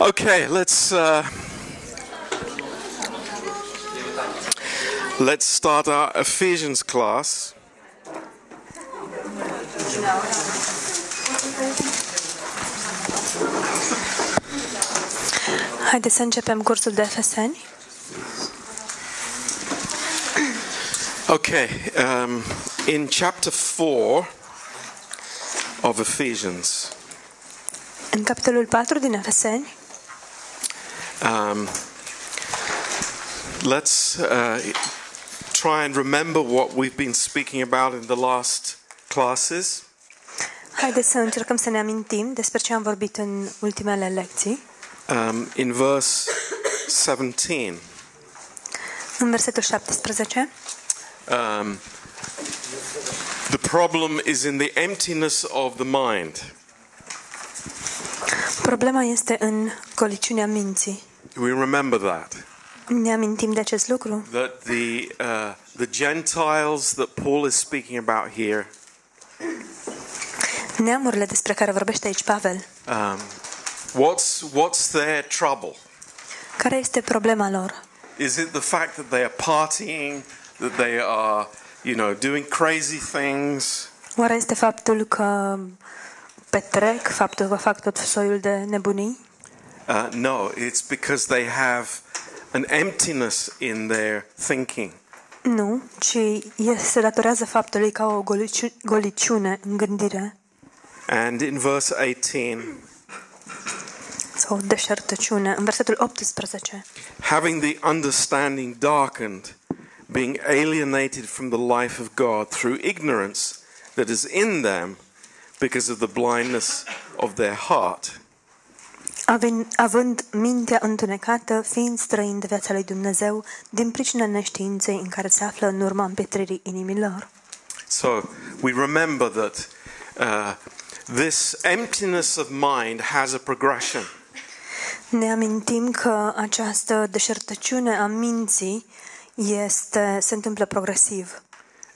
Okay, let's uh, let's start our Ephesians class. Haideți să începem cursul de Efeseni. Okay, um, in chapter four of Ephesians, În capitolul 4 din Efeseni, um, let's uh, try and remember what we've been speaking about in the last classes. haideți să încercăm să ne amintim despre ce am vorbit în ultimele lecții. Um, in verse 17. În versetul 17, Um, the problem is in the emptiness of the mind. Problema este în goliciunea minții. We remember that. Ne amintim de acest lucru? That the, uh, the Gentiles that Paul is speaking about here, Neamurile despre care vorbește aici Pavel, um, what's, what's their trouble? care este problema lor? Is it the fact that they are partying, that they are, you know, doing crazy things? Oare este faptul că petrec, faptul că soiul de nebunii? Uh, no, it's because they have an emptiness in their thinking. Nu, ci se datorează faptului că au o goliciu- goliciune în gândire And in verse 18, sau deșertăciune. În versetul 18, having the understanding darkened, being alienated from the life of God through ignorance that is in them because of the blindness of their heart. având, având mintea întunecată, fiind străin de viața lui Dumnezeu, din pricina neștiinței în care se află în urma împietririi inimilor. So we remember that uh, this emptiness of mind has a progression. Ne amintim că această deșertăciune a minții este, se întâmplă progresiv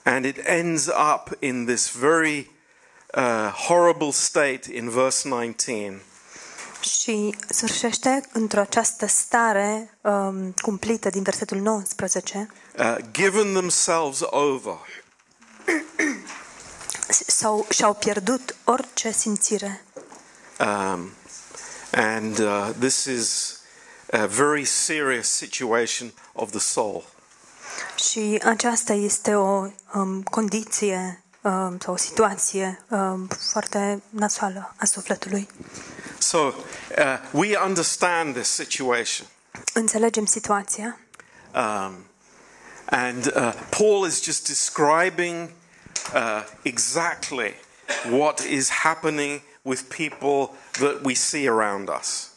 And it ends up in this very uh, horrible state in verse 19. și sfârșește într-o această stare um, cumplită din versetul 19 Uh, given themselves over sau și-au pierdut orice simțire. Um, and uh, this is a very serious situation of the soul. Și aceasta este o um, condiție um, sau o situație um, foarte nasoală a sufletului. So uh, we understand this situation. Înțelegem situația Um, and uh, Paul is just describing uh, exactly what is happening with people that we see around us.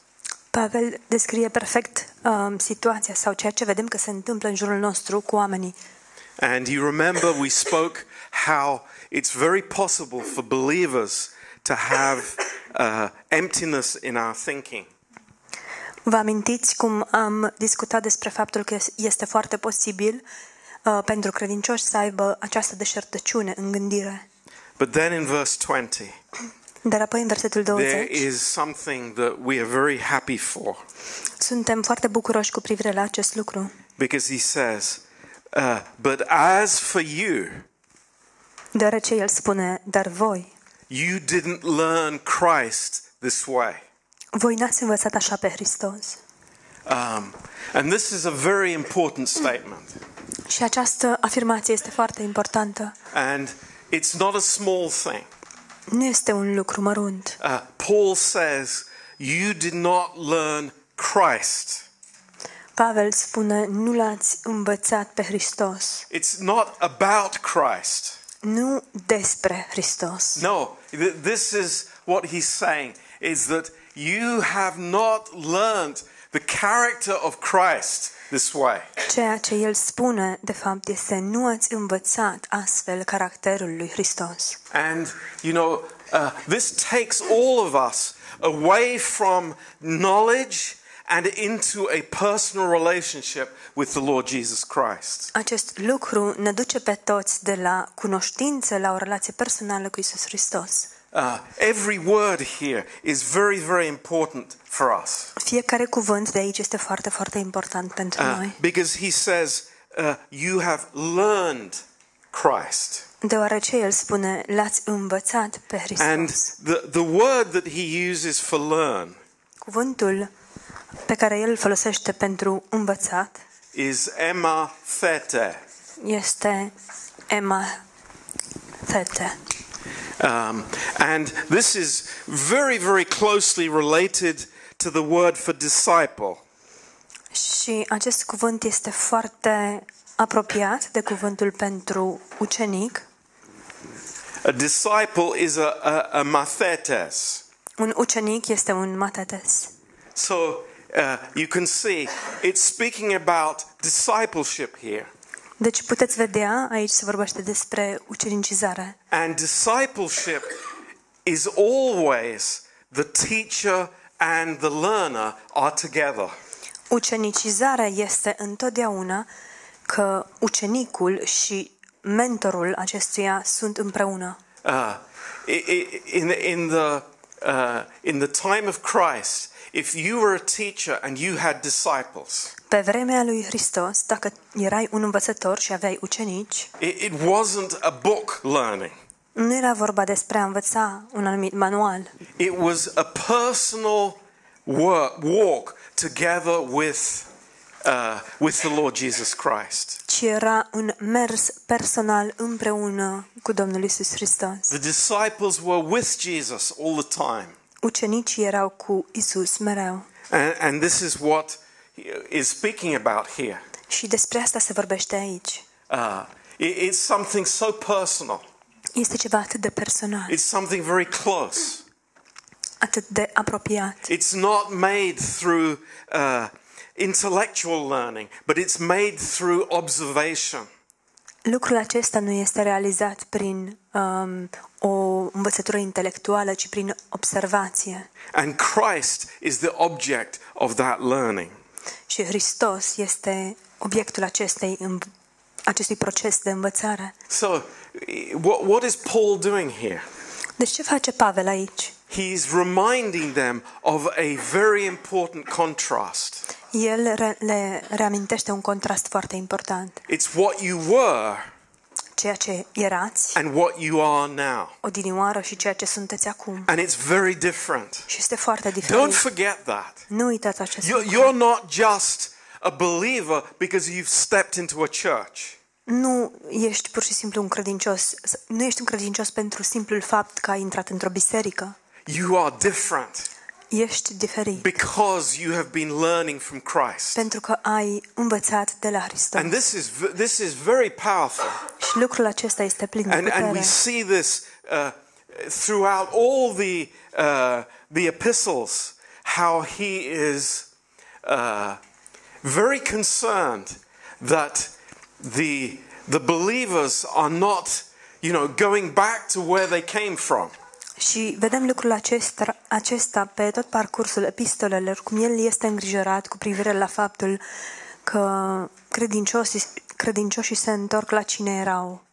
Pavel descrie perfect um, situația sau ceea ce vedem că se întâmplă în jurul nostru cu oamenii. And you remember we spoke how it's very possible for believers to have uh, emptiness in our thinking. Vă amintiți cum am discutat despre faptul că este foarte posibil uh, pentru credincioși să aibă această deșertăciune în gândire. But then in verse 20, Dar apoi în versetul there 20 is something that we are very happy for suntem foarte bucuroși cu privire la acest lucru. because he says, uh, But as for you, Deoarece el spune, dar voi, you didn't learn Christ this way. voi n-ați învățat așa pe Hristos. Um, and this is a very important statement. Și această afirmație este foarte importantă. And it's not a small thing. Nu este un lucru mărunt. Uh, Paul says, You did not learn Christ. Pavel spune, nu l-ați învățat pe Hristos. It's not about Christ. Nu despre Hristos. No, this is what he's saying is that you have not learned the character of Christ this way. Ceea ce el spune, de fapt, este nu ați învățat astfel caracterul lui Hristos. And, you know, uh, this takes all of us away from knowledge and into a personal relationship with the Lord Jesus Christ. Acest lucru ne duce pe toți de la cunoștință la o relație personală cu Isus Hristos. Uh, every word here is very, very important for us. Fiecare cuvânt de aici este foarte, foarte important pentru Uh, noi. because he says, uh, You have learned Christ. Deoarece el spune, l-ați învățat pe And Hristos. the, the word that he uses for learn Cuvântul pe care el îl folosește pentru învățat is emma thete. este Emma Thete. Um, and this is very, very closely related to the word for disciple. Și acest cuvânt este foarte apropiat de cuvântul pentru ucenic. A disciple is a, a, a mathetes. Un ucenic este un matetes. So uh, you can see it's speaking about discipleship here. Deci puteți vedea, aici se vorbește despre ucenicizare. And discipleship is always the teacher and the learner are together. Ucenicizarea este întotdeauna că ucenicul și mentorul acestuia sunt împreună. Uh, i- i- in, in, the, uh, in the time of Christ, if you were a teacher and you had disciples, Pe vremea lui Hristos, dacă erai un învățător și aveai ucenici, it, it wasn't a book learning. nu era vorba despre a învăța un anumit manual, It was a personal work, walk together with, uh, with the Lord Jesus Christ. ci era un mers personal împreună cu Domnul Isus Hristos. The disciples were with Jesus all the time. Ucenicii erau cu Isus mereu. And, and this is what he is speaking about here. Și despre asta se vorbește aici. Uh, it- it's something so personal, Este ceva atât de personal, it's something very close. atât de apropiat. It's not made through uh, intellectual learning, but it's made through observation. Lucrul acesta nu este realizat prin um, o învățătură intelectuală, ci prin observație. And Christ is the object of that learning. Și Hristos este obiectul acestei, înv- acestui proces de învățare. So, i- what, what is Paul doing here? Deci ce face Pavel aici? He's reminding them of a very important contrast. El re- le reamintește un contrast foarte important. It's what you were Ceea ce erați and what you are now. odinioară și ceea ce sunteți acum. And it's very different. Și este foarte Don't diferit. forget that. Nu uitați acest You're, lucru. you're not just a believer because you've stepped into a church. Nu ești pur și simplu un credincios. Nu ești un credincios pentru simplul fapt că ai intrat într-o biserică. You are different Ești diferit. because you have been learning from Christ. Pentru că ai învățat de la Hristos. And this is, this is very powerful. Și lucrul acesta este plin de And, and we see this uh, throughout all the, uh, the epistles, how he is uh, very concerned that the, the believers are not, you know, going back to where they came from. Și vedem lucrul acesta, acesta pe tot parcursul epistolelor, cum el este îngrijorat cu privire la faptul că credincioșii, credincioșii se întorc la cine erau.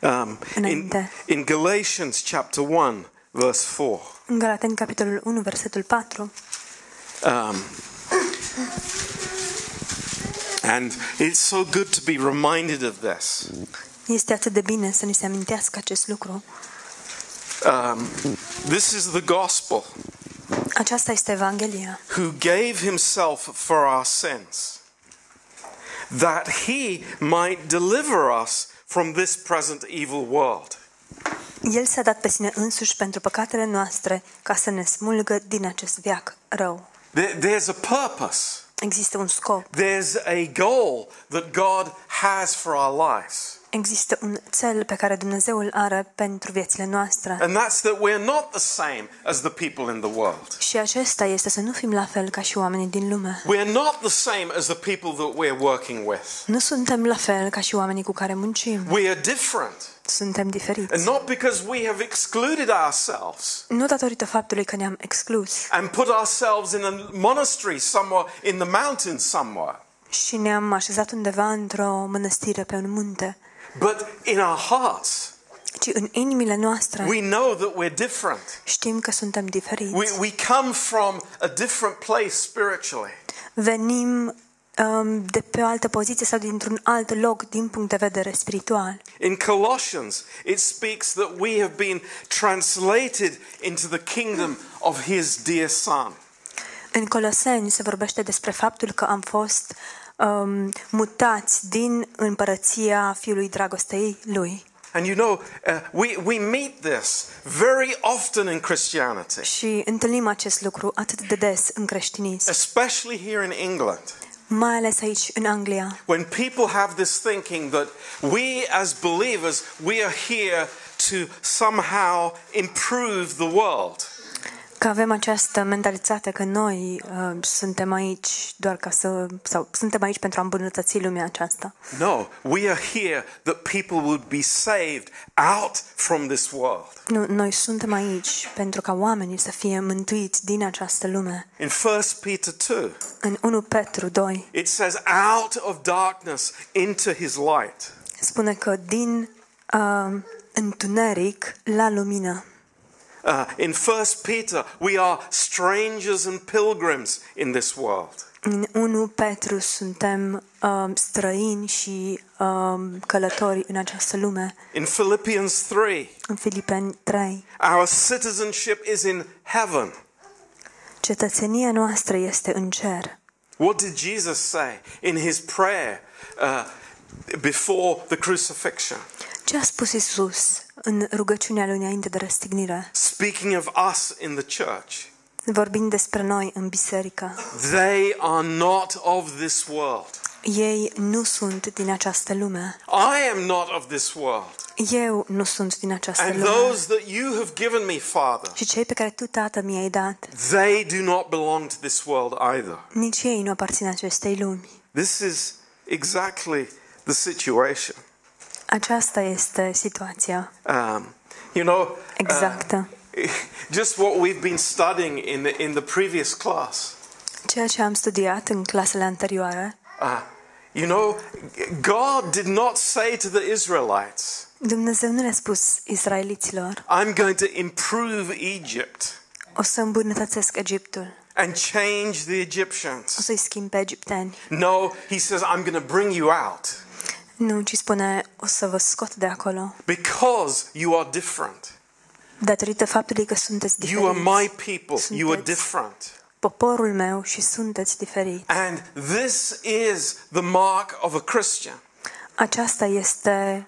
Um, in, Înainte. in Galatians chapter 1, verse 4. În Galateni, capitolul 1, versetul 4, Um, and it's so good to be reminded of this. este atât de bine să ni se amintească acest lucru. Um, this is the gospel Aceasta este Evanghelia, who gave himself for our sins, that he might deliver us from this present evil world. El s-a dat pe sine însuși pentru păcatele noastre ca să ne smulgă din acest viac rău. There's a purpose. Există un scop, There's a goal that God has for our lives. Există un cel pe care Dumnezeu îl are pentru viețile noastre. And that's that we're not the same as the people in the world. Și acesta este să nu fim la fel ca și oamenii din lume. We're not the same as the people that we're working with. Nu suntem la fel ca și oamenii cu care muncim. We are different. Suntem diferiți. And not because we have excluded ourselves Nu datorită faptului că ne-am exclus and put ourselves in a monastery somewhere in the mountains somewhere, și ne-am așezat undeva într-o mănăstire pe un munte, but in our hearts, ci în inimile noastre We know that we're different. știm că suntem diferiți. We, we come from a different place spiritually. Venim um, de pe o altă poziție sau dintr-un alt loc din punct de vedere spiritual. In Colossians, it speaks that we have been translated into the kingdom of his dear Son. În Coloseni se vorbește despre faptul că am fost um, mutați din împărăția Fiului Dragostei Lui. And you know, uh, we, we meet this very often in Christianity, Și întâlnim acest lucru atât de des în creștinism, especially here in England. mai ales aici în Anglia. When people have this thinking that we as believers, we are here to somehow improve the world. Că avem această mentalitate că noi uh, suntem aici doar ca să sau suntem aici pentru a îmbunătăți lumea aceasta. No, we are here that people would be saved out from this world. Nu, noi suntem aici pentru ca oamenii să fie mântuiți din această lume. In 1 Peter 2, În 1 Petru 2 it says, out of darkness into his light. spune că din uh, întuneric la lumină. Uh, in 1 Peter, we are strangers and pilgrims in this world. În 1 Petru suntem uh, străini și uh, călători în această lume. In Philippians 3, În Filipeni 3, our citizenship is in heaven. cetățenia noastră este în cer. What did Jesus say in his prayer uh, before the crucifixion? Ce a spus Isus în rugăciunea lui înainte de răstignire? Speaking of us in the church, Vorbind despre noi în biserică. they are not of this world. Ei nu sunt din această lume. I am not of this world. Eu nu sunt din această And lume. those that you have given me, Father, Și cei pe care tu, Tată, mi-ai dat, they do not belong to this world either. nici ei nu aparțin acestei lumi. This is exactly the situation. Aceasta este situația Um, you know, exactă. just what we've been studying in the, in the previous class. Ceea ce am studiat în clasele anterioare, Uh, you know, God did not say to the Israelites, Dumnezeu nu le-a spus israeliților, I'm going to improve Egypt o să îmbunătățesc Egiptul, and change the o Egyptians. să-i schimb pe egipteni. No, he says, I'm going to bring you out Nu, ci spune, o să vă scot de acolo, because you are different. datorită faptului că sunteți You are my diferiți. people. You are Sunteți different. poporul meu și sunteți diferiți. And this is the mark of a Christian Aceasta este,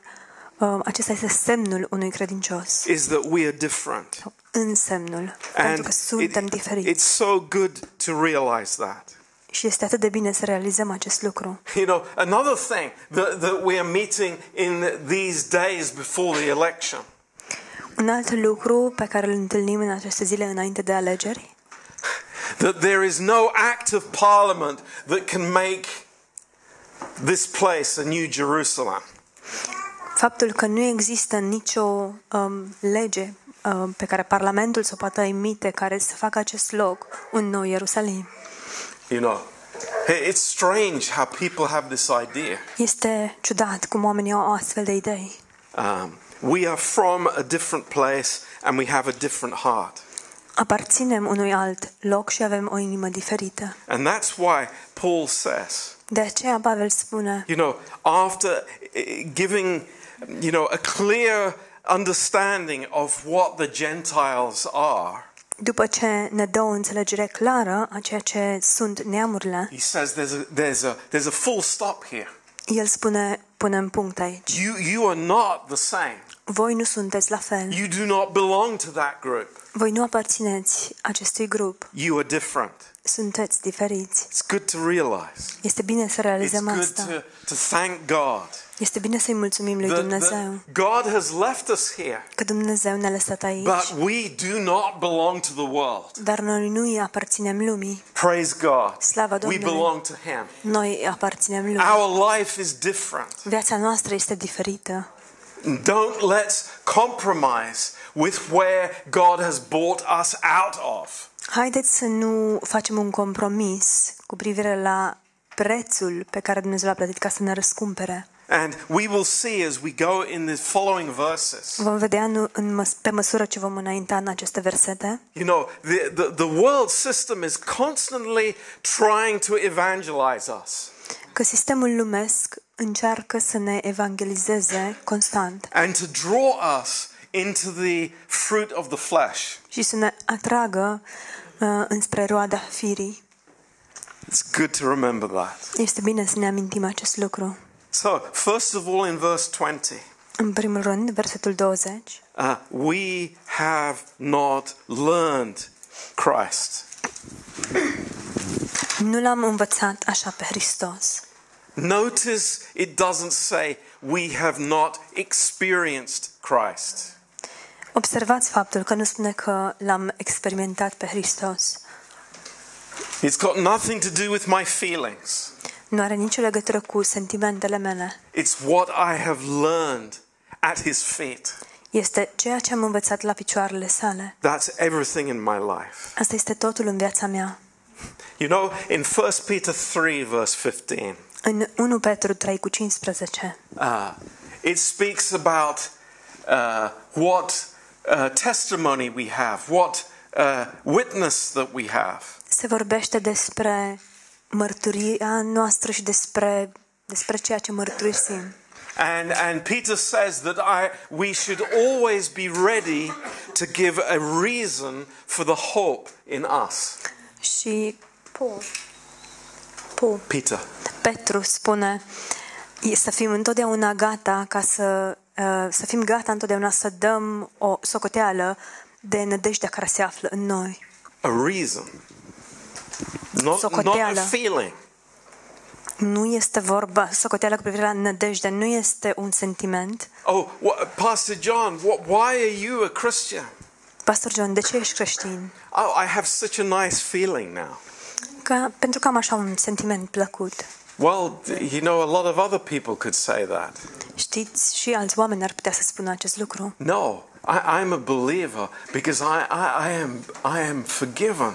uh, acesta este semnul unui credincios. is that we are different. Însemnul, pentru And că suntem it- diferiți. it's so good to realize that. Și este atât de bine să realizăm acest lucru. You know, another thing that, that we are meeting in these days before the election Un alt lucru pe care îl întâlnim în aceste zile înainte de alegeri that there is no act of parliament that can make this place a new Jerusalem. Faptul că nu există nicio um, lege um, pe care Parlamentul să o poată emite care să facă acest loc un nou Ierusalim. You know, it's strange how people have this idea. Este ciudat cum oamenii au astfel de idei. Um, we are from a different place and we have a different heart. Aparținem unui alt loc și avem o inimă diferită. And that's why Paul says, De aceea Pavel spune, you know, after eh, giving, you know, a clear understanding of what the Gentiles are, după ce ne dă o înțelegere clară a ceea ce sunt neamurile, he says there's a, there's a, there's a full stop here. el spune, punem punct aici. You, you are not the same. Voi nu sunteți la fel. You do not belong to that group. Voi nu aparțineți acestui grup. You are different. Sunteți diferiți. It's good to realize. Este bine să It's realizăm good asta. to, to thank God Este bine să-i mulțumim lui that, Dumnezeu that God has left us here, că Dumnezeu ne-a lăsat aici, but we do not belong to the world. dar noi nu îi aparținem lumii. Praise God. Slava We Domnului. belong to Him. Noi îi aparținem lumii. Our life is different. Viața noastră este diferită. Don't let's compromise with where God has bought us out of. Haideți să nu facem un compromis cu privire la prețul pe care Dumnezeu l-a plătit ca să ne răscumpere. And we will see as we go in the following verses. Vom vedea în, în, măs- pe măsură ce vom înainta în aceste versete You know, the, the, the world system is constantly trying to evangelize us că sistemul lumesc încearcă să ne evangelizeze constant and to draw us into the fruit of the flesh. și să ne atragă uh, înspre roada firii. It's good to remember that. Este bine să ne amintim acest lucru. So, first of all, in verse 20, În primul rând, versetul 20. uh, we have not learned Christ. Nu l-am învățat așa pe Hristos. Notice it doesn't say we have not experienced Christ. Observați faptul că nu spune că l-am experimentat pe Hristos. It's got nothing to do with my feelings. Nu are nicio legătură cu sentimentele mele. It's what I have learned at his feet. Este ceea ce am învățat la picioarele sale. That's everything in my life. Asta este totul în viața mea. You know, in 1 Peter 3, verse 15, În 1 Petru 3 cu 15 uh, it speaks about uh, what uh, testimony we have, what uh, witness that we have. se vorbește despre mărturia noastră și despre, despre ceea ce mărturisim. And, and Peter says that I, we should always be ready to give a reason for the hope in us. Și Paul, Paul, Peter. Petru spune e să fim întotdeauna gata ca să, uh, să fim gata întotdeauna să dăm o socoteală de nădejdea care se află în noi. A reason. Not, not a Socoteală. feeling. Nu este vorba, socoteala cu privire la nădejde, nu este un sentiment. Oh, what, Pastor John, what, why are you a Christian? Pastor John, de ce ești creștin? Oh, I have such a nice feeling now. Ca, pentru că am așa un sentiment plăcut. Well, you know, a lot of other people could say that. Știți, și alți oameni ar putea să spună acest lucru. No, I, I'm a believer because I, I, I, am, I am forgiven.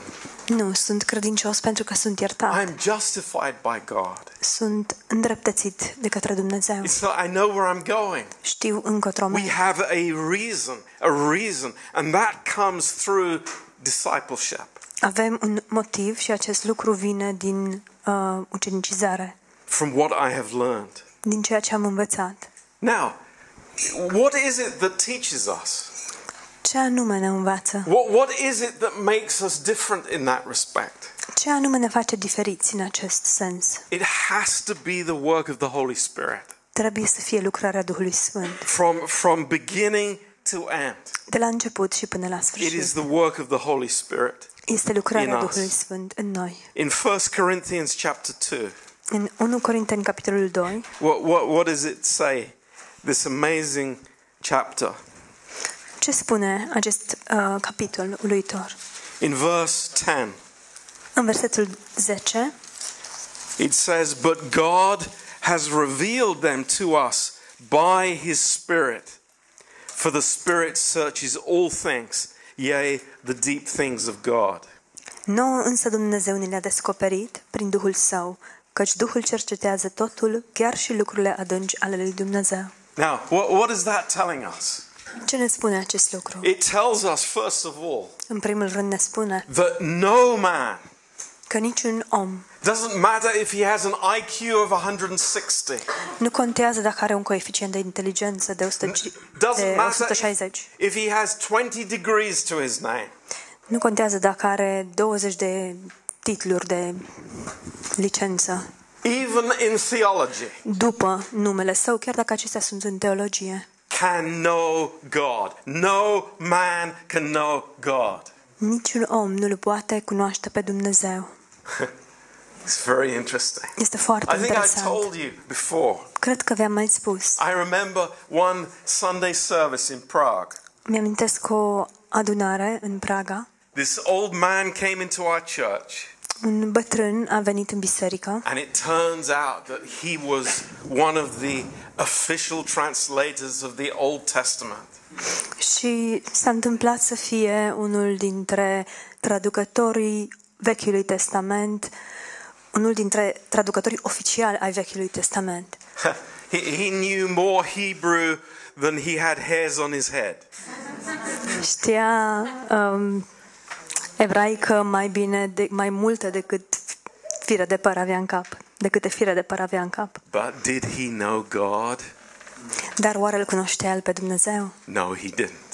Nu, sunt credincios pentru că sunt iertat. I'm justified by God. Sunt îndreptățit de către Dumnezeu. So I know where I'm going. Știu încotro We merg. have a reason, a reason, and that comes through discipleship. Avem un motiv și acest lucru vine din uh, ucenicizare, From what I have learned. din ceea ce am învățat. Now, what is it that teaches us? Ce anume ne învață? What, what is it that makes us different in that respect? Ce anume ne face diferiți în acest sens? It has to be the work of the Holy Spirit. Trebuie să fie lucrarea Duhului Sfânt, From, from beginning to end, de la început și până la it is sfârșit. the work of the Holy Spirit. Este lucrarea in us. Duhului Sfânt în noi. In 1 Corinthians chapter 2, În 1 Corinteni, capitolul 2, what, what, what does it say? This amazing chapter. ce spune acest uh, capitol uluitor? In verse 10, În versetul 10, it says, But God has revealed them to us by his Spirit. For the Spirit searches all things, yea, the deep things of God. nouă însă Dumnezeu ne le-a descoperit prin Duhul Său, căci Duhul cercetează totul, chiar și lucrurile adânci ale lui Dumnezeu. Now, what, what is that telling us? Ce ne spune acest lucru? It tells us, first of all, În primul rând ne spune that no man, că niciun om doesn't matter if he has an IQ of 160, nu contează dacă are un coeficient de inteligență de, 100, doesn't de matter 160. if he has 20 degrees to his name. Nu contează dacă are 20 de titluri de licență even in theology, după numele său, chiar dacă acestea sunt în teologie. can know God. No man can know God. Niciun om nu-L poate cunoaște pe Dumnezeu. It's very interesting. Este foarte I think I interesant. told you before. Cred că v-am mai spus. I remember one Sunday service in Prague. Mi-amintesc o adunare în Praga. This old man came into our church, Un bătrân a venit în biserică and it turns out that he was one of the official translators of the Old Testament. și s-a întâmplat să fie unul dintre traducătorii Vechiului Testament, unul dintre traducătorii oficiali ai Vechiului Testament. He, he knew more Hebrew than he had hairs on his head. Știa um, ebraică mai bine, de, mai multe decât fire de păr avea în cap, decât fire de păr avea în cap. But did he know God? Dar oare îl cunoștea el pe Dumnezeu? No, he didn't.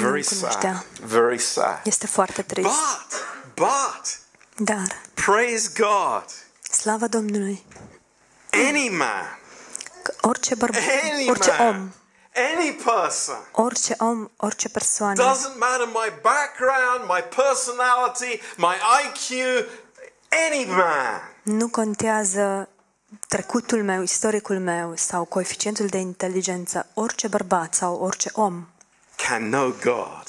Very sad. cunoștea. Very sad. Este foarte trist. But, but, Dar, praise God. slavă Domnului, Any man, că orice bărbat, any orice om, man, any person, orice om, orice persoană, doesn't matter my background, my personality, my IQ, any man nu contează trecutul meu, istoricul meu sau coeficientul de inteligență, orice bărbat sau orice om can know God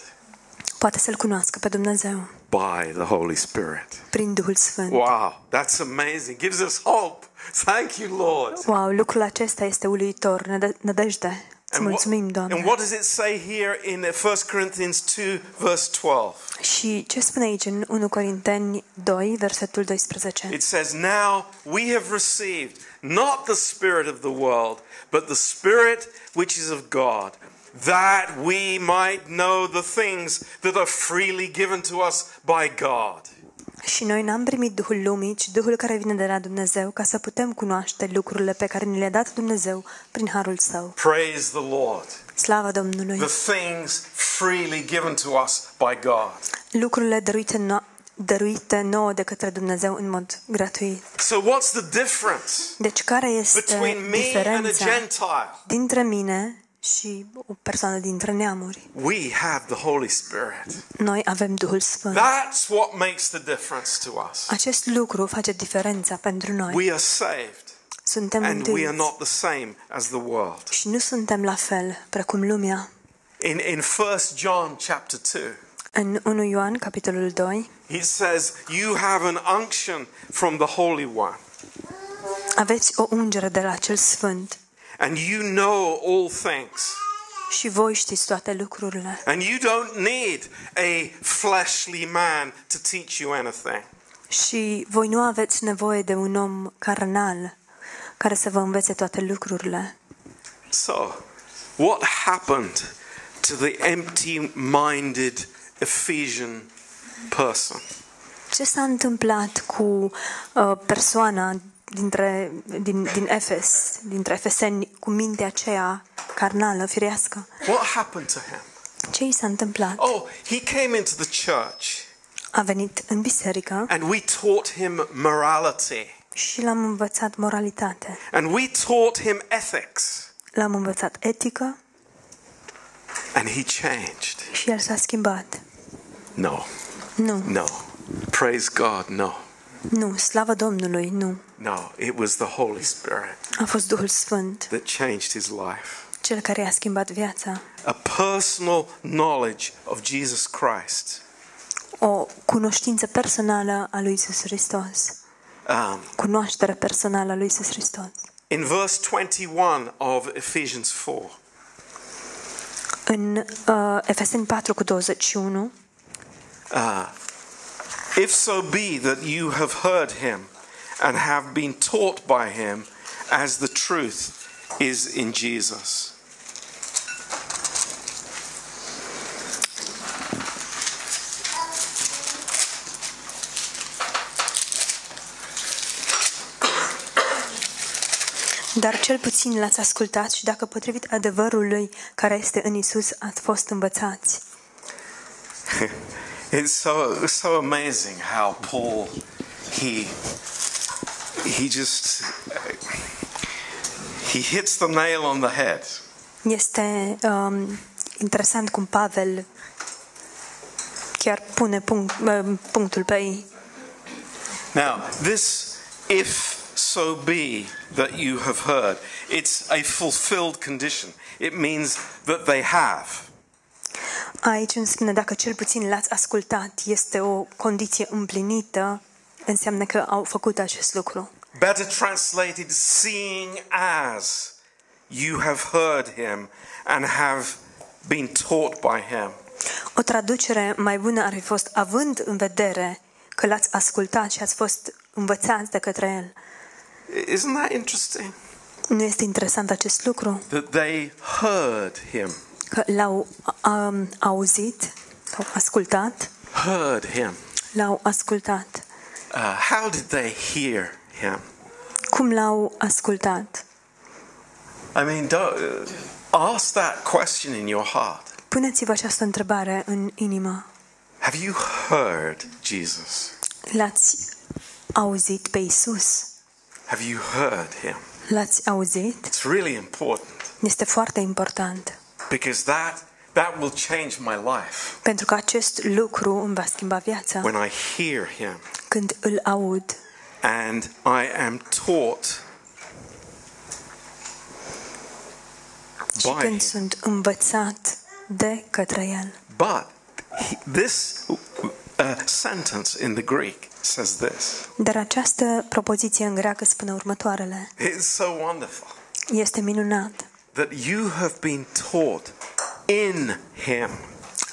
poate să-L cunoască pe Dumnezeu by the Holy Spirit. prin Duhul Sfânt. Wow, that's amazing. Gives us hope. Thank you, Lord. Wow, lucrul acesta este uluitor, ne dă- nădejde. And what, and what does it say here in 1 Corinthians 2, verse 12? Și ce spune aici în 1 Corinteni 2, versetul 12? It says, Now we have received not the Spirit of the world, but the Spirit which is of God, that we might know the things that are freely given to us by God. Și noi n-am primit Duhul lumii, ci Duhul care vine de la Dumnezeu, ca să putem cunoaște lucrurile pe care ni le-a dat Dumnezeu prin Harul Său. Praise the Lord. Slavă Domnului! The things freely given to us by God. Lucrurile dăruite, no- dăruite nouă de către Dumnezeu în mod gratuit. So, what's the difference Deci care este between me and a diferența Gentile? dintre mine și o persoană dintre neamuri? We have the Holy Spirit. Noi avem Duhul Sfânt. That's what makes the difference to us. Acest lucru face diferența pentru noi. We are saved, Suntem and we are mântuiți not the same as the world. și nu suntem la fel precum lumea. In, in 1 John chapter 2, În 1 Ioan, capitolul 2, he says, You have an unction from the Holy One, aveți o ungere de la cel Sfânt and you know all things. și voi știți toate lucrurile. And you don't need a fleshly man to teach you anything. Și voi nu aveți nevoie de un om carnal care să vă învețe toate lucrurile. So, what happened to the empty minded Ephesian person? Ce s-a întâmplat cu uh, persoana dintre, din, din Efes, dintre efeseni, cu mintea aceea carnală, firească? What happened to him? Ce i s-a întâmplat? Oh, he came into the church A venit în biserică and we taught him morality și l-am învățat moralitate. and we taught him ethics L-am învățat etică and he changed. și el s-a schimbat. No, Nu, no. Praise God, no. Nu, slavă Domnului, nu. No, it was the Holy Spirit A fost Duhul Sfânt, that changed his life. cel care i-a schimbat viața. A personal knowledge of Jesus Christ. O cunoștință personală a lui Isus Hristos. Um, Cunoaștere personală a lui Isus Hristos. in verse 21 of Ephesians 4, În uh, Efeseni 4 cu 21, uh, if so be that you have heard him and have been taught by him as the truth is in Jesus. dar cel puțin l-ați ascultat și dacă potrivit adevărului care este în Isus ați fost învățați. It's so so amazing how Paul he he just he hits the nail on the head. Este um, interesant cum Pavel chiar pune punct, uh, punctul pe ei. Now, this if so be that you have heard, it's a fulfilled condition. It means that they have. Aici îmi spune dacă cel puțin l-ați ascultat, este o condiție împlinită, înseamnă că au făcut acest lucru. Better translated, seeing as you have heard him and have been taught by him. O traducere mai bună ar fi fost având în vedere că l-ați ascultat și ați fost învățați de către el. Isn't that interesting? Nu este interesant acest lucru? That they heard him. Că l-au um, auzit, sau ascultat, Heard him. l-au ascultat. Uh, how did they hear him? Cum l-au ascultat? I mean, don't, uh, ask that question in your heart. Puneți-vă această întrebare în inimă. Have you heard Jesus? L-ați auzit pe Isus? Have you heard him? L-ați auzit? It's really important Este foarte important. Because that that will change my life Pentru că acest lucru îmi va schimba viața. when I hear him Când îl aud and I am taught și by him. când sunt învățat de către El. But he, this uh, sentence in the Greek says this. Dar această propoziție în greacă spune următoarele. It's so wonderful Este minunat that you have been taught in him,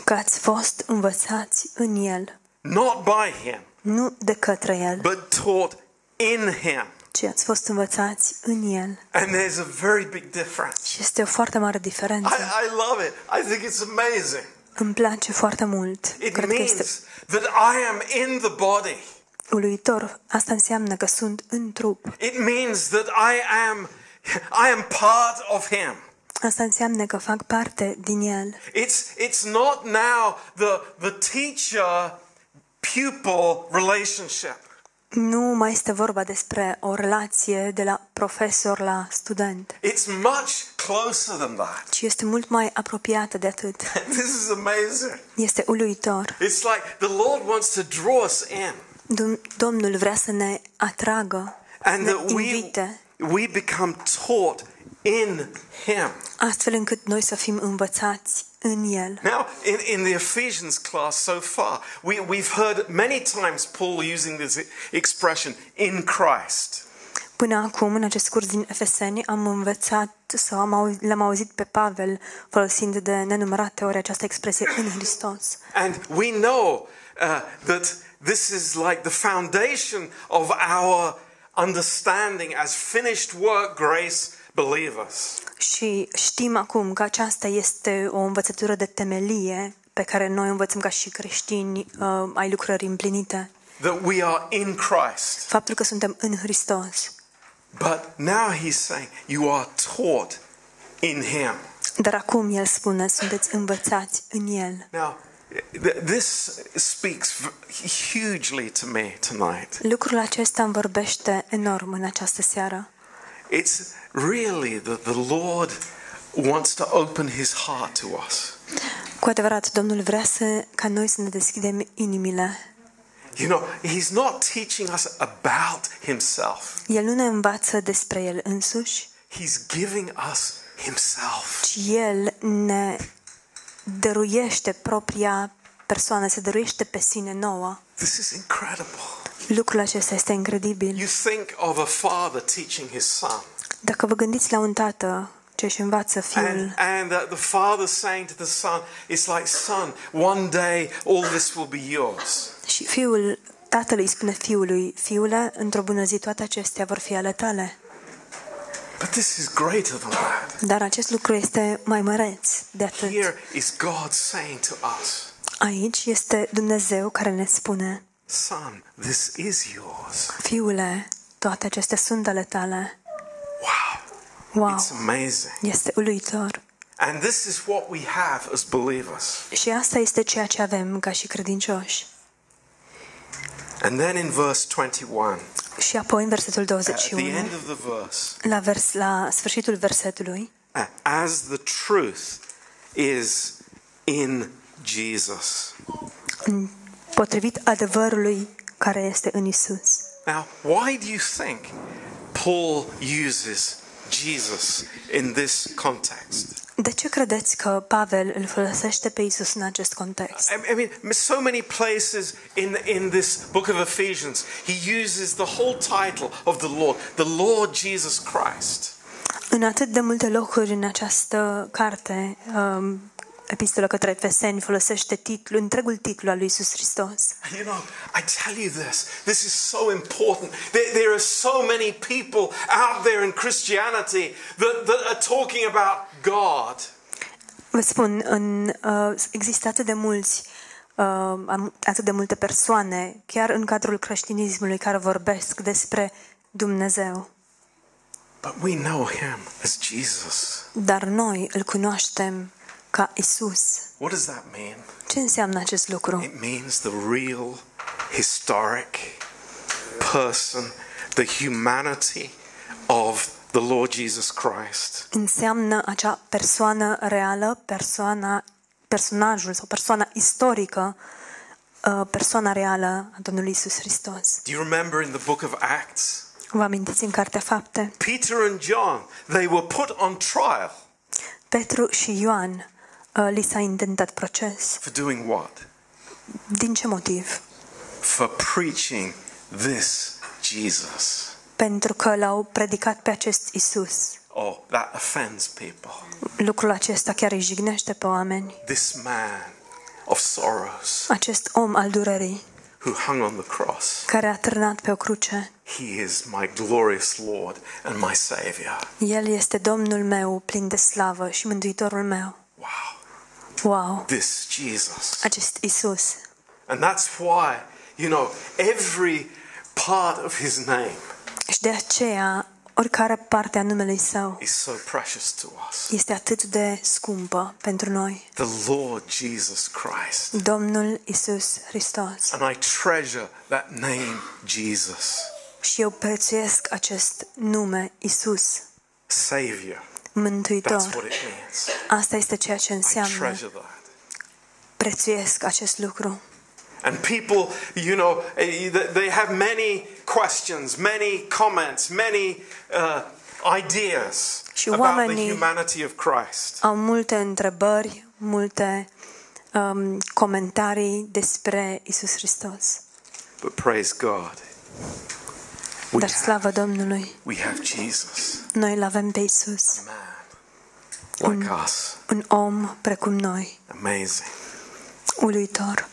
că ați fost învățați în El, not by him, nu de către El, but taught in him. ci ați fost învățați în El. And there's a very big difference. Și este o foarte mare I, diferență. I love it. I think it's amazing. Îmi place foarte mult. It Cred că este means that I am in the body. uluitor. Asta înseamnă că sunt în trup. It means that I am I am part of him. Asta înseamnă că fac parte din El. It's it's not now the the teacher pupil relationship. Nu mai este vorba despre o relație de la profesor la student, It's much closer than that. ci este mult mai apropiată de atât. This is amazing. Este uluitor. It's like the Lord wants to draw us in Dom- Domnul vrea să ne atragă, and ne that we invite, we become taught in him. astfel încât noi să fim învățați în El. Now, in, in the Ephesians class so far, we, we've heard many times Paul using this expression, in Christ. Până acum, în acest curs din Efeseni, am învățat sau am auzit, l-am auzit pe Pavel folosind de nenumărate ori această expresie în Hristos. And we know uh, that this is like the foundation of our understanding as finished work grace believers. Și știm acum că aceasta este o învățătură de temelie pe care noi învățăm ca și creștini uh, ai lucrării împlinite. That we are in Christ. Faptul că suntem în Hristos. But now he's saying, you are taught in him. Dar acum el spune, sunteți învățați în El. Now, th- this speaks v- hugely to me tonight. Lucrul acesta îmi vorbește enorm în această seară. It's really that the Lord wants to open his heart to us. Cu adevărat, Domnul vrea să, ca noi să ne deschidem inimile. You know, he's not teaching us about himself. El nu ne învață despre El însuși, He's giving us himself. ci El ne dăruiește propria persoană, se dăruiește pe sine nouă. This is incredible. Lucrul acesta este incredibil. You think of a father teaching his son. Dacă vă gândiți la un tată ce își învață fiul And, and uh, the father saying to the son, it's like, son, one day all this will be yours. și fiul, tatăl îi spune fiului, fiule, într-o bună zi toate acestea vor fi ale tale. But this is greater than that. Dar acest lucru este mai măreț de atât. Here is God saying to us, Aici este Dumnezeu care ne spune, son, this is yours. fiule, toate acestea sunt ale tale. Wow. Wow, It's amazing. este uluitor. And this is what we have as believers. Și asta este ceea ce avem ca și credincioși. And then in verse 21, Și apoi în versetul at the end of the verse, la, vers, la sfârșitul versetului, as the truth is in Jesus. potrivit adevărului care este în Isus. Now, why do you think Paul uses Jesus in this context? De ce credeți că Pavel îl folosește pe Isus în acest context? I I mean, so many places in, in this book of Ephesians, he uses the whole title of the Lord, the Lord Jesus Christ. În atât de multe locuri în această carte, um, epistolă către Efeseni folosește titlul, întregul titlu al lui Isus Hristos. And you know, I tell you this, this is so important. There, there are so many people out there in Christianity that, that are talking about God. Vă spun, în, uh, există atât de mulți, uh, am- atât de multe persoane, chiar în cadrul creștinismului, care vorbesc despre Dumnezeu. But we know him as Jesus. Dar noi îl cunoaștem ca Isus. What does that mean? Ce înseamnă acest lucru? It means the real, historic person, the humanity of the Lord Jesus Christ. Înseamnă acea persoană reală, persoana, personajul sau persoana istorică, uh, persoana reală a Domnului Isus Hristos. Do you remember in the book of Acts? Vă amintiți în Cartea Fapte? Peter and John, they were put on trial Petru și Ioan uh, li s-a intentat proces. for doing what? Din ce motiv? For preaching this Jesus. Pentru că l-au predicat pe acest Isus. Oh, that offends people. Lucrul acesta chiar îi jignește pe oameni. This man of sorrows Acest om al durerii, who hung on the cross. care a târnat pe o cruce, He is my glorious Lord and my Savior. El este Domnul meu plin de slavă și Mântuitorul meu. Wow. Wow! This Jesus. Acest Isus. And that's why, you know, every part of his name Și de aceea, oricare parte a numelui Său is so precious to us. este atât de scumpă pentru noi. The Lord Jesus Christ. Domnul Isus Hristos. And I treasure that name, Jesus. Și eu prețuiesc acest nume, Isus, Savior. That's Mântuitor. what it means. Asta este ceea ce I înseamnă. treasure that. Prețuiesc acest lucru. And people, you know, eh, they have many questions, many comments, many uh, ideas Și about the oamenii- humanity of Christ. Au multe întrebări, multe um, comentarii despre Isus Hristos. But praise God. We Dar have, slavă Domnului, we have Jesus, noi îl avem pe Isus, a man like us. un om precum noi, Amazing. uluitor.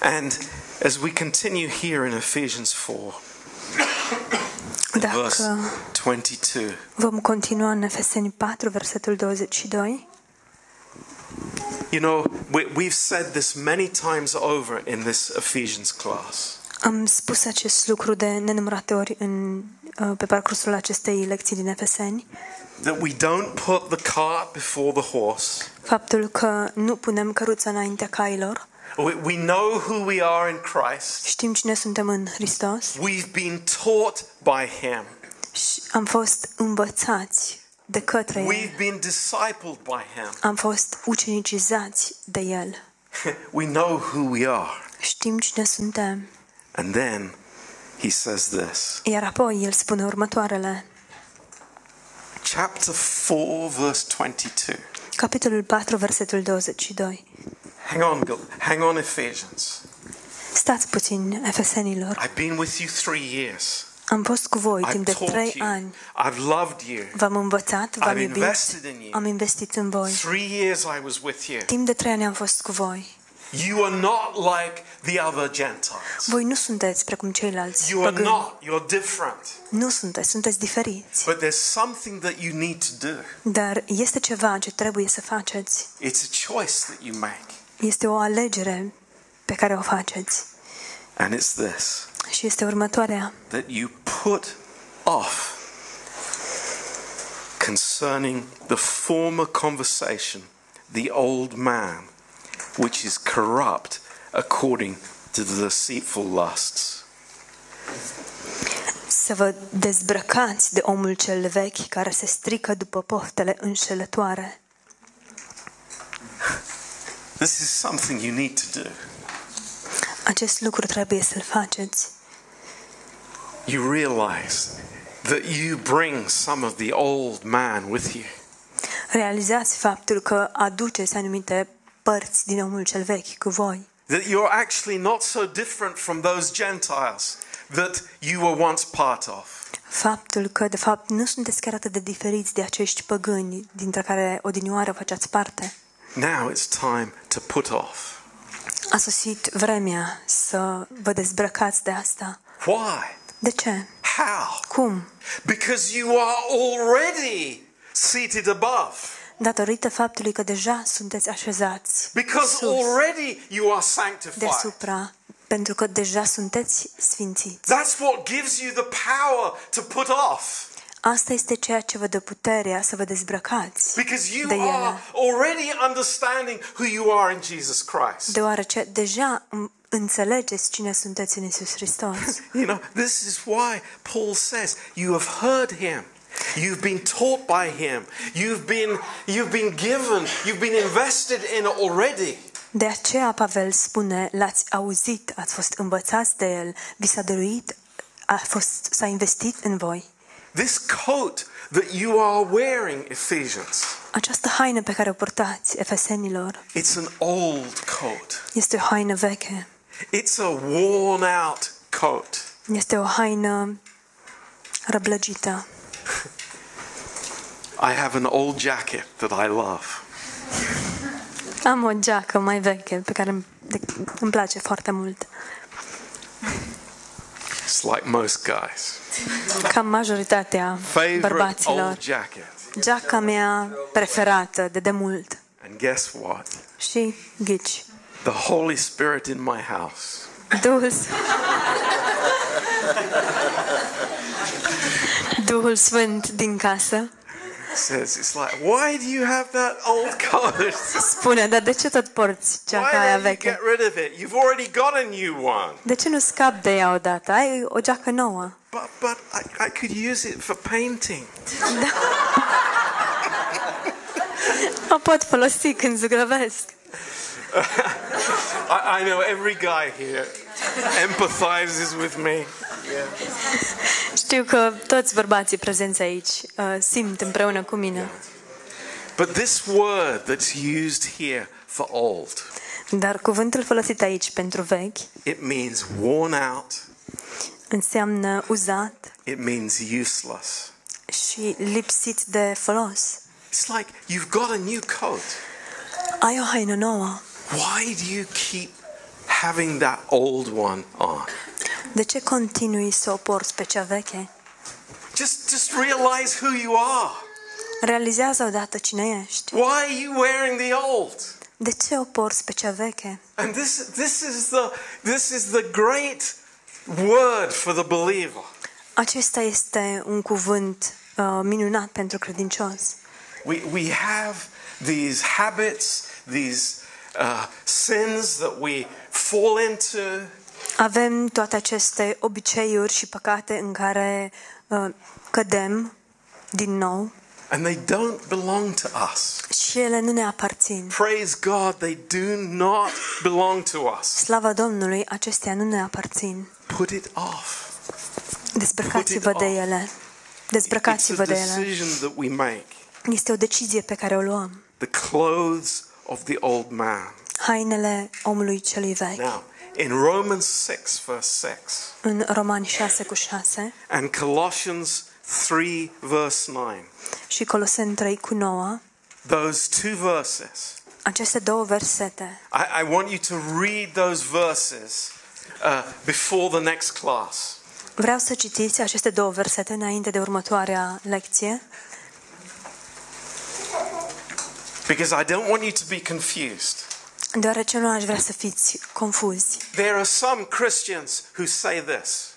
And as we continue here in Ephesians 4, verse Dacă 22, vom continua în Efeseni 4, versetul 22, you know, we, we've said this many times over in this Ephesians class. Am spus acest lucru de nenumărate ori în, uh, pe parcursul acestei lecții din Efeseni, That we don't put the cart before the horse. faptul că nu punem căruța înaintea cailor, We, we know who we are in Christ. știm cine suntem în Hristos We've been taught by Him. și am fost învățați de către El. We've been discipled by Him. Am fost ucenicizați de El. We know who we are. Știm cine suntem. And then He says this Iar apoi El spune următoarele. chapter 4, verse 22. Capitolul 4, versetul 22. Hang on, Gal- hang on, Ephesians. Stați puțin, Efesenilor. I've been with you three years. Am fost cu voi I've timp de taught trei you. ani. I've loved you. V-am învățat, v-am I've iubit, invested in you. am investit în voi. Three years I was with you. Timp de trei ani am fost cu voi. You are not like the other Gentiles. Voi nu sunteți precum ceilalți You are păgâni. not. You're different. Nu sunteți, sunteți diferiți. But there's something that you need to do. Dar este ceva ce trebuie să faceți. It's a choice that you make. Este o alegere pe care o faceți. And it's this Și este următoarea. that you put off concerning the former conversation, the old man, which is corrupt according to the deceitful lusts. Să vă dezbrăcați de omul cel vechi care se strică după poftele înșelătoare. This is something you need to do. Acest lucru trebuie să-l faceți. You realize that you bring some of the old man with you. Realizați faptul că aduceți anumite părți din omul cel vechi cu voi. That you're actually not so different from those Gentiles that you were once part of. Faptul că, de fapt, nu sunteți chiar atât de diferiți de acești păgâni dintre care odinioară faceați parte. Now it's time to put off. A sosit vremea să vă dezbrăcați de asta. Why? De ce? How? Cum? Because you are already seated above. Datorită faptului că deja sunteți așezați Because sus, already you are sanctified. deasupra, pentru că deja sunteți sfințiți. That's what gives you the power to put off. Asta este ceea ce vă dă puterea să vă dezbrăcați Because you de ele. are already understanding who you are in Jesus Christ. Deoarece deja m- înțelegeți cine sunteți în Isus Hristos. You know, this is why Paul says, You have heard him. You've been taught by him. You've been, you've been given, you've been invested in already. De aceea Pavel spune, l-ați auzit, ați fost învățați de el, vi s-a dăruit, a fost, s-a investit în voi. This coat that you are wearing, Ephesians, Această haină pe care o purtați, efesenilor, it's an old coat. este o haină veche. It's a worn out coat. Este o haină răblăgită. I have an old jacket that I love. Am o geacă mai veche pe care îmi, de, îmi place foarte mult. It's like most guys. Cam majoritatea Favorite bărbaților. old jacket. Geaca mea preferată de demult. And guess what? Și ghici. The Holy Spirit in my house Duhul, Duhul Sfânt din casă says, It's like, why do you have that old coat? spune, dar de ce tot porți Why geaca aia don't you veche? get rid of it? You've already got a new one. De ce nu scapi de ea odată? Ai o geacă nouă. But but I, I could use it for painting. O pot folosi când zugrăvesc. I, I know every guy here empathizes with me. Știu că toți bărbații prezenți aici uh, simt împreună cu mine. But this word that's used here for old, Dar cuvântul folosit aici pentru vechi it means worn out, înseamnă uzat it means useless. și lipsit de folos. It's like you've got a new coat. Ai o haină nouă. Why do you keep having that old one on? De ce continui să o porți pe cea veche? Just just realize who you are. Realizează odată cine ești. Why are you wearing the old? De ce o porți pe cea veche? And this this is the this is the great word for the believer. Acesta este un cuvânt uh, minunat pentru credincios. We we have these habits, these uh, sins that we fall into, Avem toate aceste obiceiuri și păcate în care uh, cădem din nou and they don't belong to us. și ele nu ne aparțin. Praise God, they do not belong to us. Slava Domnului, acestea nu ne aparțin. Put it off. Dezbrăcați-vă de ele. It's a Dezbrăcați-vă de ele. decision that we make. Este o decizie pe care o luăm. The clothes of the old man. Hainele omului celui vechi. Now, in Romans 6, verse 6, În Romani 6 cu 6 and Colossians 3, verse 9, și Coloseni 3 cu 9, those two verses, aceste două versete, I, I want you to read those verses uh, before the next class. vreau să citiți aceste două versete înainte de următoarea lecție, Because I don't want you to be confused. Deoarece nu aș vrea să fiți confuzi. There are some Christians who say this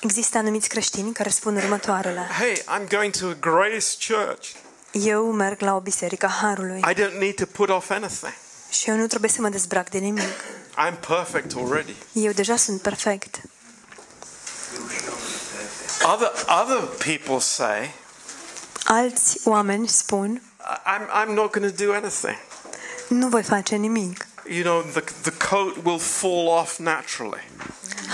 Există anumiți creștini care spun următoarele. Hey, I'm going to a grace church. Eu merg la o biserică a Harului I don't need to put off anything. și eu nu trebuie să mă dezbrac de nimic. I'm perfect already. Eu deja sunt perfect. Other, other people say, Alți oameni spun, I'm, I'm not going to do anything. nu voi face nimic. You know, the, the coat will fall off naturally.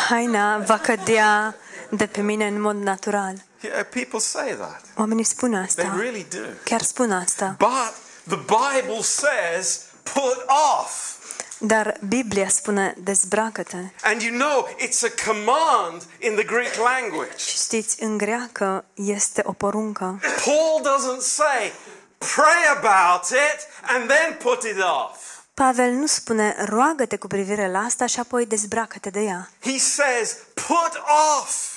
Haina va cădea de pe mine în mod natural. Yeah, people say that. Oamenii spun They really do. Chiar spun asta. But the Bible says, put off. Dar Biblia spune, dezbracă-te. And you know, it's a command in the Greek language. Și știți, în greacă este o poruncă. Paul doesn't say, pray about it and then put it off. Pavel nu spune roagă-te cu privire la asta și apoi dezbracă-te de ea. He says, put off.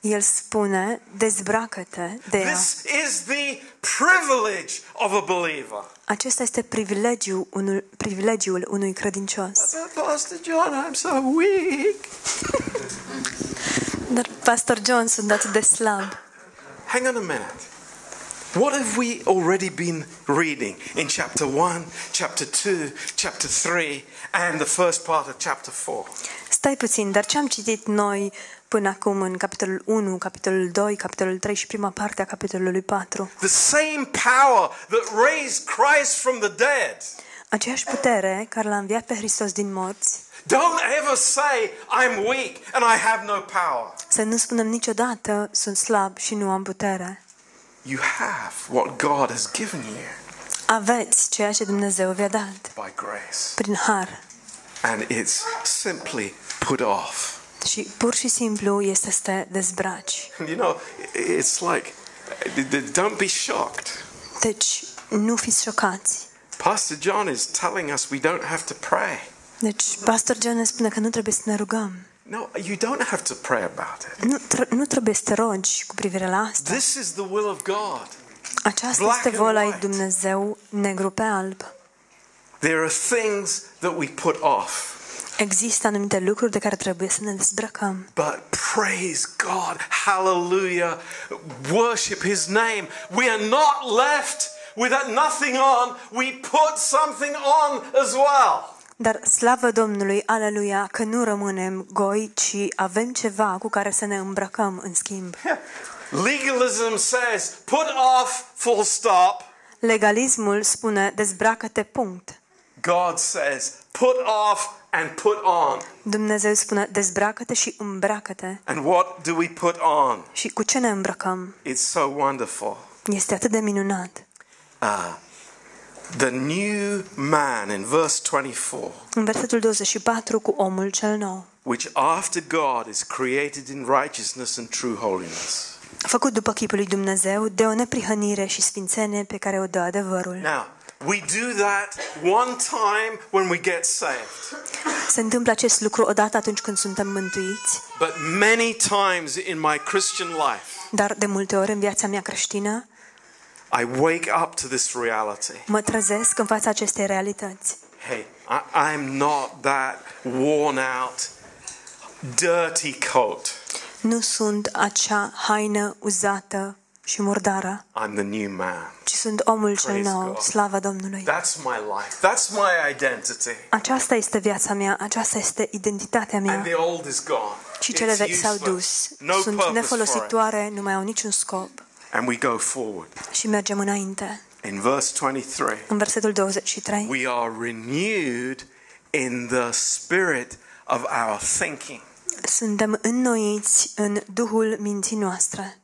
El spune dezbracă-te de ea. This is the privilege of a believer. Acesta este privilegiul unui, privilegiul unui credincios. But Pastor John, I'm so weak. Dar, Pastor John, sunt atât de slab. Hang on a minute. What have we already been reading in chapter 1, chapter 2, chapter 3, and the first part of chapter 4? Stai puțin, dar ce am citit noi până acum în capitolul 1, capitolul 2, capitolul 3 și prima parte a capitolului 4? The same power that raised Christ from the dead. Aceeași putere care l-a înviat pe Hristos din morți. Don't ever say, I'm weak and I have no power. Să nu spunem niciodată sunt slab și nu am putere. You have what God has given you Aveți ceea ce Dumnezeu vi-a dat by grace. prin har. And it's simply put off. Și pur și simplu este să te dezbraci. You know, it's like, don't be shocked. Deci, nu fiți șocați. Pastor John is telling us we don't have to pray. Deci, Pastor John ne spune că nu trebuie să ne rugăm. No, you don't have to pray about it. Nu, tr- nu trebuie să te rogi cu privire la asta. This is the will of God. Aceasta black este and lui. Dumnezeu negru pe alb. There are things that we put off. Există anumite lucruri de care trebuie să ne dezbrăcăm. But praise God, hallelujah, worship His name. We are not left with nothing on, we put something on as well. Dar slavă Domnului, aleluia, că nu rămânem goi, ci avem ceva cu care să ne îmbrăcăm în schimb. Legalism says, put off, full stop. Legalismul spune dezbracă-te, punct. God says, put off and put on. Dumnezeu spune dezbracă-te și îmbracă-te. And what do we put on? Și cu ce ne îmbrăcăm? It's so wonderful. Este atât de minunat. Ah, the new man in verse 24, În versetul 24 cu omul cel nou. which after God is created in righteousness and true holiness. Făcut după chipul lui Dumnezeu, de o neprihănire și sfințenie pe care o dă adevărul. Now, we do that one time when we get saved, Se întâmplă acest lucru odată atunci când suntem mântuiți, but many times in my Christian life, dar de multe ori în viața mea creștină I wake up to this reality. mă trezesc în fața acestei realități. Hey, I, I'm not that worn out, dirty coat. Nu sunt acea haină uzată și murdară, I'm the new man. ci sunt omul cel Praise nou, God. slava Domnului. That's my life. That's my identity. Aceasta este viața mea, aceasta este identitatea And mea. the old is gone. Și cele It's vechi s-au dus. useless. No Sunt purpose for it. nefolositoare, nu mai au niciun scop. And we go forward. Și mergem înainte. In verse 23, În versetul 23. we are renewed in the spirit of our thinking. Suntem înnoiți în Duhul minții noastre.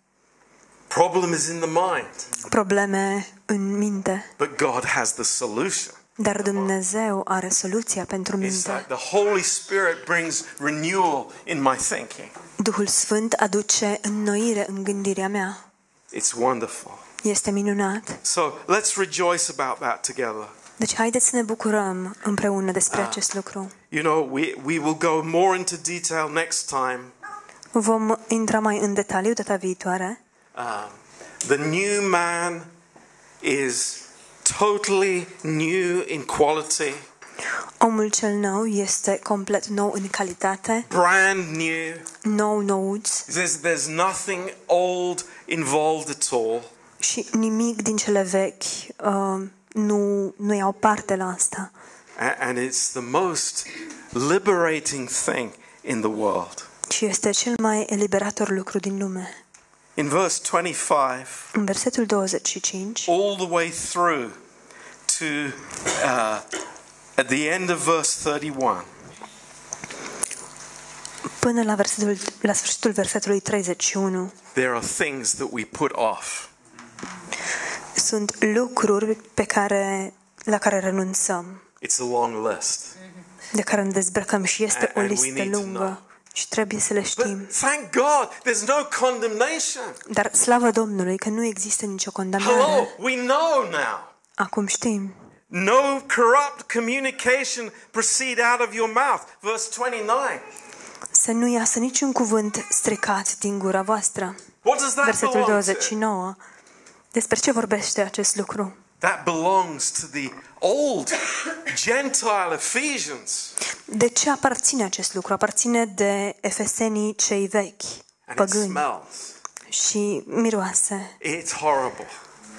Problem is in the mind, Probleme în minte. but God has the solution. Dar Dumnezeu are soluția pentru It's minte. like the Holy Spirit brings renewal in my thinking. Duhul Sfânt aduce înnoire în gândirea mea. It's wonderful. Este minunat. So let's rejoice about that together. Deci haideți să ne bucurăm împreună despre acest lucru. You know, we, we will go more into detail next time. Vom intra mai în detaliu data viitoare. Um, the new man is totally new in quality, Omul cel nou este complet nou în calitate, brand new. nou nouț There's, there's nothing old involved at all. și nimic din cele vechi uh, nu, nu iau parte la asta. A- And it's the most liberating thing in the world. Și este cel mai eliberator lucru din lume. In verse 25, În versetul 25, all the way through to uh, at the end of verse 31, până la, versetul, la sfârșitul versetului 31, there are things that we put off. sunt lucruri pe care, la care renunțăm, It's a long list. de care ne dezbrăcăm și este And- o and we listă need to lungă. know. și trebuie să le But știm. thank God, there's no condemnation. Dar slavă Domnului că nu există nicio Hello, condamnare. we know now. Acum știm. No corrupt communication proceed out of your mouth. Verse 29. Să nu iasă niciun cuvânt stricat din gura voastră. What does that Versetul belong to? 29. Despre ce vorbește acest lucru? That belongs to the old Gentile Ephesians. De ce aparține acest lucru? Aparține de efesenii cei vechi, And it păgâni smells. și miroase. It's horrible.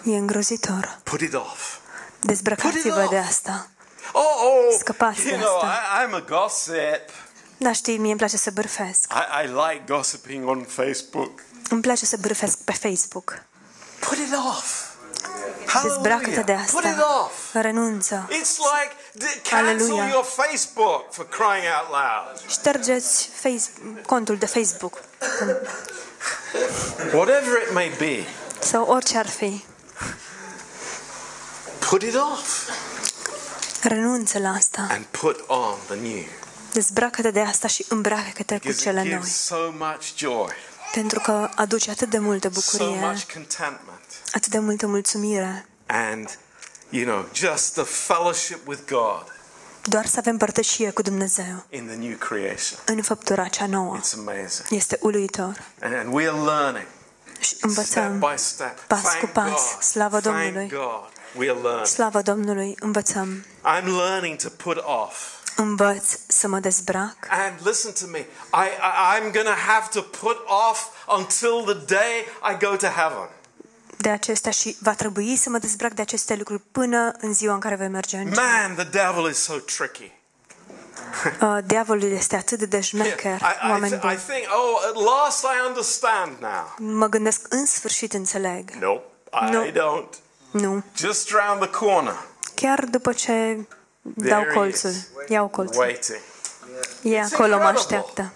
E îngrozitor. Put it off. Dezbrăcați-vă de asta. Oh, oh Scăpați de you know, asta. I, I'm a gossip. Dar știi, mie îmi place să bârfesc. I, I like gossiping on Facebook. Îmi place să bârfesc pe Facebook. Put it off. Dezbracă-te de Hallelujah. Put it asta. off. Renunță. It's like d- cancel Hallelujah. your Facebook for crying out loud. Ștergeți face, contul de Facebook Whatever it may be, sau orice ar fi. put it off Renunță la asta. and put on the new. Dezbracă-te de asta și îmbracă-te cu Because cele it noi. gives so much joy, Pentru că aduce atât de multă so bucurie, much contentment, atât de multă mulțumire. and you know, just the fellowship with God Doar să avem părtășie cu Dumnezeu in the new creation. în făptura cea nouă. It's amazing. Este uluitor. And, and we are learning Și step învățăm by step. pas Thank cu pas. God. Slavă Thank Domnului. God. We are learning. Slavă Domnului, învățăm. I'm learning to put off. Învăț să mă dezbrac. And listen to me. I, I, I'm going to have to put off until the day I go to heaven. de acestea și va trebui să mă dezbrac de aceste lucruri până în ziua în care voi merge în cer. Man, the devil is so tricky. Uh, Diavolul este atât de deșmecher, I, I, oameni th- I buni. think, oh, at last I understand now. Mă gândesc, în sfârșit înțeleg. Nope, I No. don't. Nu. Just round the corner. Chiar după ce dau There he colțul, is. iau colțul. Waiting. E acolo, mă incredible. așteaptă.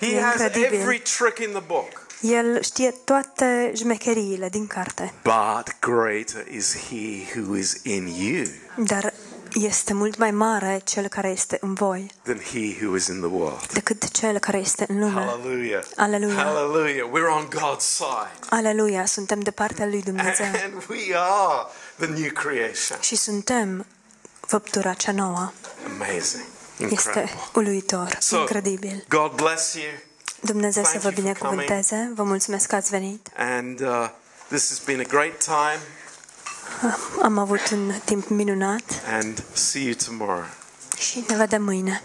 He E has incredibil. every trick in the book. El știe toate jmecheriile din carte, But greater is he who is in you dar este mult mai mare cel care este în voi than he who is in the world. decât cel care este în lume. Hallelujah. Aleluia. Hallelujah. We're on God's side. Aleluia, suntem de partea lui Dumnezeu And we are the new creation. și suntem făptura cea nouă. Amazing. Este Incredible. uluitor, So, incredibil. God bless you. Dumnezeu să thank vă you for binecuvânteze. Vă mulțumesc că ați venit. And uh, this has been a great time. Am avut un timp minunat And see you tomorrow. și ne vedem mâine.